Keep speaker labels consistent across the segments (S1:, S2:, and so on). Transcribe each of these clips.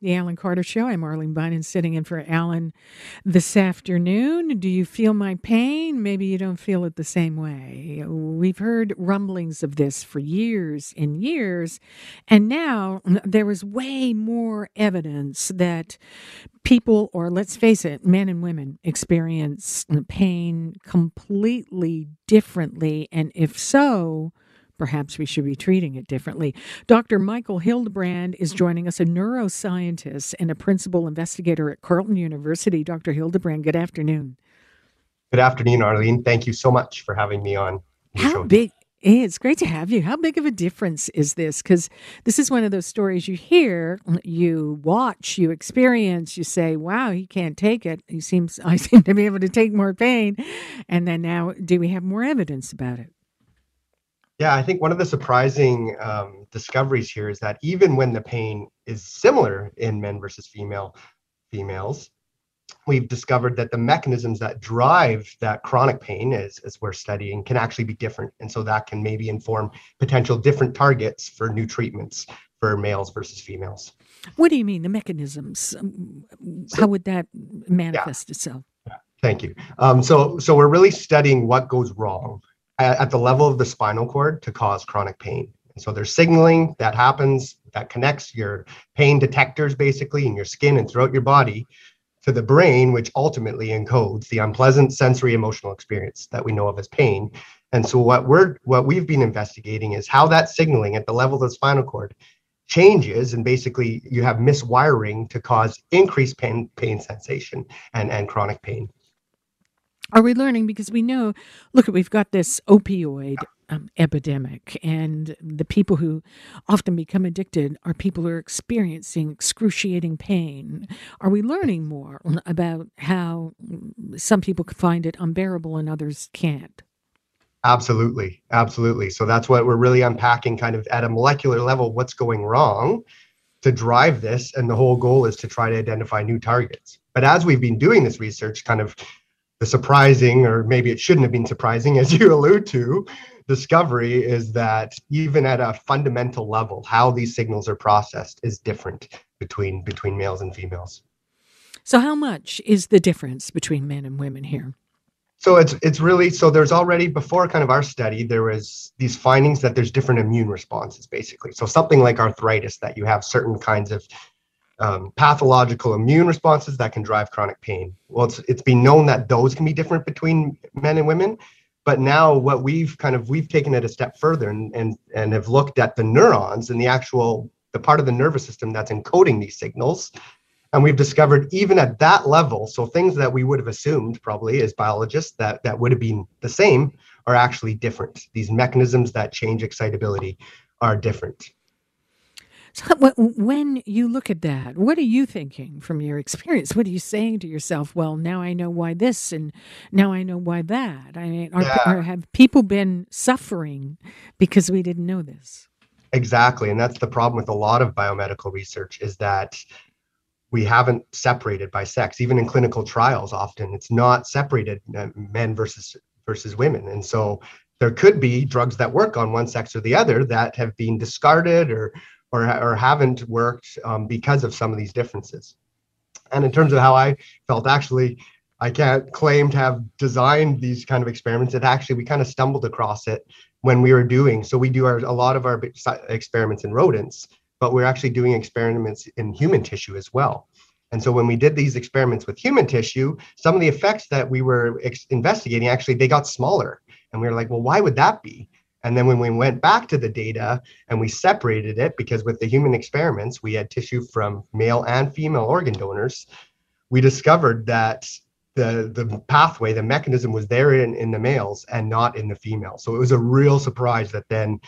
S1: The Alan Carter Show. I'm Arlene Bynon sitting in for Alan this afternoon. Do you feel my pain? Maybe you don't feel it the same way. We've heard rumblings of this for years and years, and now there is way more evidence that people, or let's face it, men and women experience pain completely differently. And if so, perhaps we should be treating it differently. Dr. Michael Hildebrand is joining us, a neuroscientist and a principal investigator at Carleton University. Dr. Hildebrand, good afternoon.
S2: Good afternoon, Arlene. Thank you so much for having me on.
S1: How big? It's great to have you. How big of a difference is this? Because this is one of those stories you hear, you watch, you experience, you say, "Wow, he can't take it. He seems, I seem to be able to take more pain," and then now, do we have more evidence about it?
S2: Yeah, I think one of the surprising um, discoveries here is that even when the pain is similar in men versus female females, we've discovered that the mechanisms that drive that chronic pain, as, as we're studying, can actually be different. And so that can maybe inform potential different targets for new treatments for males versus females.
S1: What do you mean, the mechanisms? How would that manifest yeah. itself?
S2: Thank you. Um, so, so we're really studying what goes wrong at the level of the spinal cord to cause chronic pain. And so there's signaling that happens that connects your pain detectors basically in your skin and throughout your body to the brain, which ultimately encodes the unpleasant sensory emotional experience that we know of as pain. And so what we're what we've been investigating is how that signaling at the level of the spinal cord changes and basically you have miswiring to cause increased pain pain sensation and, and chronic pain.
S1: Are we learning? Because we know, look, we've got this opioid um, epidemic, and the people who often become addicted are people who are experiencing excruciating pain. Are we learning more about how some people find it unbearable and others can't?
S2: Absolutely. Absolutely. So that's what we're really unpacking kind of at a molecular level what's going wrong to drive this. And the whole goal is to try to identify new targets. But as we've been doing this research, kind of the surprising, or maybe it shouldn't have been surprising, as you allude to, discovery is that even at a fundamental level, how these signals are processed is different between between males and females.
S1: So, how much is the difference between men and women here?
S2: So it's it's really so there's already before kind of our study there was these findings that there's different immune responses basically. So something like arthritis that you have certain kinds of um, pathological immune responses that can drive chronic pain. Well, it's it's been known that those can be different between men and women, but now what we've kind of we've taken it a step further and and and have looked at the neurons and the actual the part of the nervous system that's encoding these signals. And we've discovered even at that level, so things that we would have assumed probably as biologists that that would have been the same are actually different. These mechanisms that change excitability are different.
S1: So when you look at that, what are you thinking from your experience? What are you saying to yourself? Well, now I know why this, and now I know why that. I mean, are, yeah. are, have people been suffering because we didn't know this?
S2: Exactly, and that's the problem with a lot of biomedical research is that we haven't separated by sex. Even in clinical trials, often it's not separated uh, men versus versus women, and so there could be drugs that work on one sex or the other that have been discarded or or, or haven't worked um, because of some of these differences. And in terms of how I felt, actually, I can't claim to have designed these kind of experiments. It actually, we kind of stumbled across it when we were doing. So we do our, a lot of our experiments in rodents, but we're actually doing experiments in human tissue as well. And so when we did these experiments with human tissue, some of the effects that we were ex- investigating actually they got smaller. And we were like, well, why would that be? And then when we went back to the data and we separated it, because with the human experiments, we had tissue from male and female organ donors, we discovered that the, the pathway, the mechanism was there in, in the males and not in the females. So it was a real surprise that then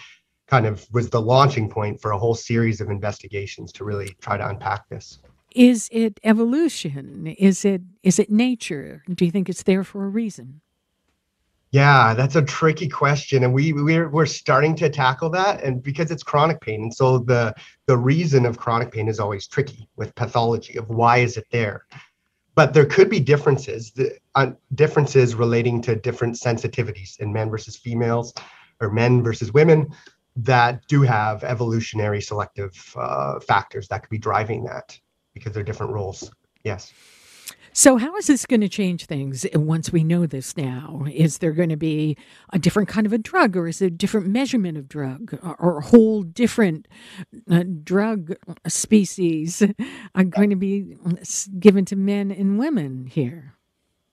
S2: kind of was the launching point for a whole series of investigations to really try to unpack this.
S1: Is it evolution? Is it is it nature? Do you think it's there for a reason?
S2: Yeah, that's a tricky question, and we we're we're starting to tackle that, and because it's chronic pain, and so the the reason of chronic pain is always tricky with pathology of why is it there, but there could be differences, the, uh, differences relating to different sensitivities in men versus females, or men versus women, that do have evolutionary selective uh, factors that could be driving that. because they're different roles. Yes.
S1: So, how is this going to change things eh, once we know this now? Is there going to be a different kind of a drug, or is it a different measurement of drug, or a whole different uh, drug uh, species uh, are going to be mm, given to men and women here?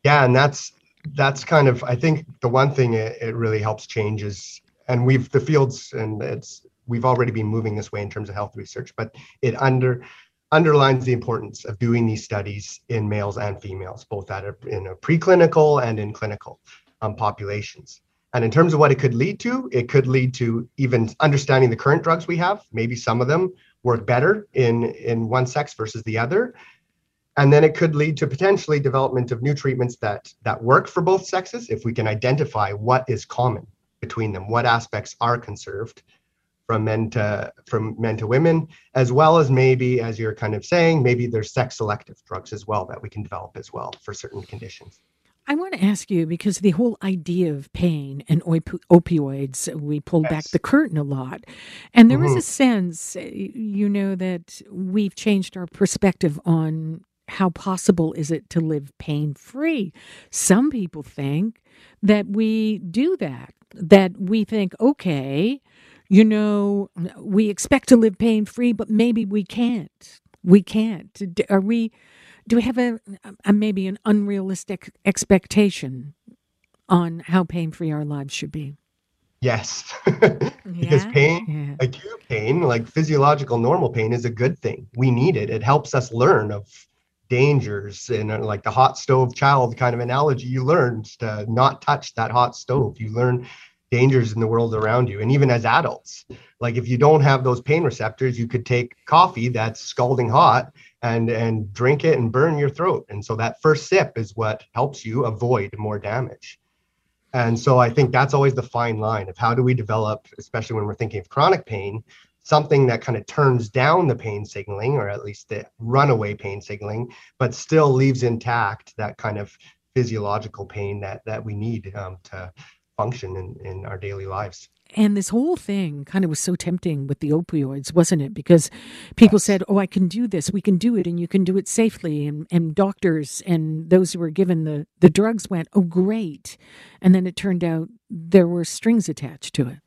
S2: Yeah, and that's that's kind of I think the one thing it, it really helps change is, and we've the fields and it's we've already been moving this way in terms of health research, but it under underlines the importance of doing these studies in males and females, both at a, in a preclinical and in clinical um, populations. And in terms of what it could lead to, it could lead to even understanding the current drugs we have. Maybe some of them work better in, in one sex versus the other. And then it could lead to potentially development of new treatments that, that work for both sexes if we can identify what is common between them, what aspects are conserved, from men to from men to women as well as maybe as you're kind of saying maybe there's sex selective drugs as well that we can develop as well for certain conditions
S1: I want to ask you because the whole idea of pain and op- opioids, we pulled yes. back the curtain a lot. And there mm-hmm. was a sense, you know, that we've changed our perspective on how possible is it to live pain free. Some people think that we do that, that we think, okay, you know, we expect to live pain free, but maybe we can't. We can't. Are we? Do we have a, a maybe an unrealistic expectation on how pain free our lives should be?
S2: Yes, because yeah, pain, yeah. acute pain, like physiological normal pain, is a good thing. We need it. It helps us learn of dangers and uh, like the hot stove child kind of analogy. You learn to not touch that hot stove. You learn dangers in the world around you. And even as adults like if you don't have those pain receptors you could take coffee that's scalding hot and and drink it and burn your throat. And so that first sip is what helps you avoid more damage. And so i think that's always the fine line of how do we develop especially when we're thinking of chronic pain something that kind of turns down the pain signaling or at least the runaway pain signaling but still leaves intact that kind of physiological pain that that we need um, to function in, in our daily lives.
S1: And this whole thing kind of was so tempting with the opioids, wasn't it? Because people yes. said, Oh, I can do this. We can do it and you can do it safely. And, and doctors and those who were given the, the drugs went, Oh, great. And then it turned out there were strings attached to it.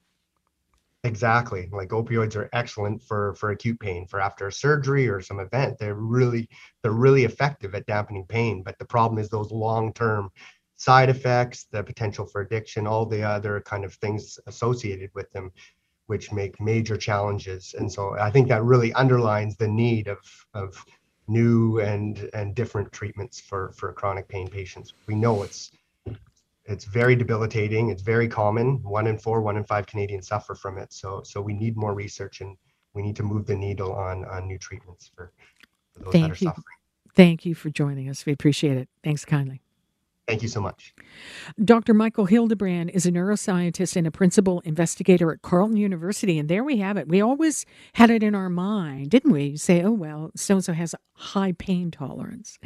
S2: Exactly. Like opioids are excellent for for acute pain, for after a surgery or some event. They're really they're really effective at dampening pain. But the problem is those long term side effects, the potential for addiction, all the other kind of things associated with them, which make major challenges. And so I think that really underlines the need of, of new and, and different treatments for, for chronic pain patients. We know it's it's very debilitating. It's very common. One in four, one in five Canadians suffer from it. So so we need more research and we need to move the needle on on new treatments for, for those
S1: Thank
S2: that are
S1: you.
S2: suffering.
S1: Thank you for joining us. We appreciate it. Thanks kindly.
S2: Thank you so much.
S1: Dr. Michael Hildebrand is a neuroscientist and a principal investigator at Carleton University. And there we have it. We always had it in our mind, didn't we? Say, oh, well, so and so has high pain tolerance,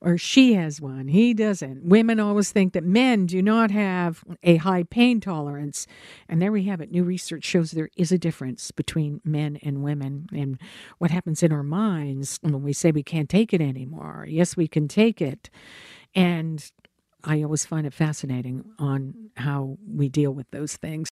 S1: or she has one, he doesn't. Women always think that men do not have a high pain tolerance. And there we have it. New research shows there is a difference between men and women. And what happens in our minds when we say we can't take it anymore. Yes, we can take it. And I always find it fascinating on how we deal with those things.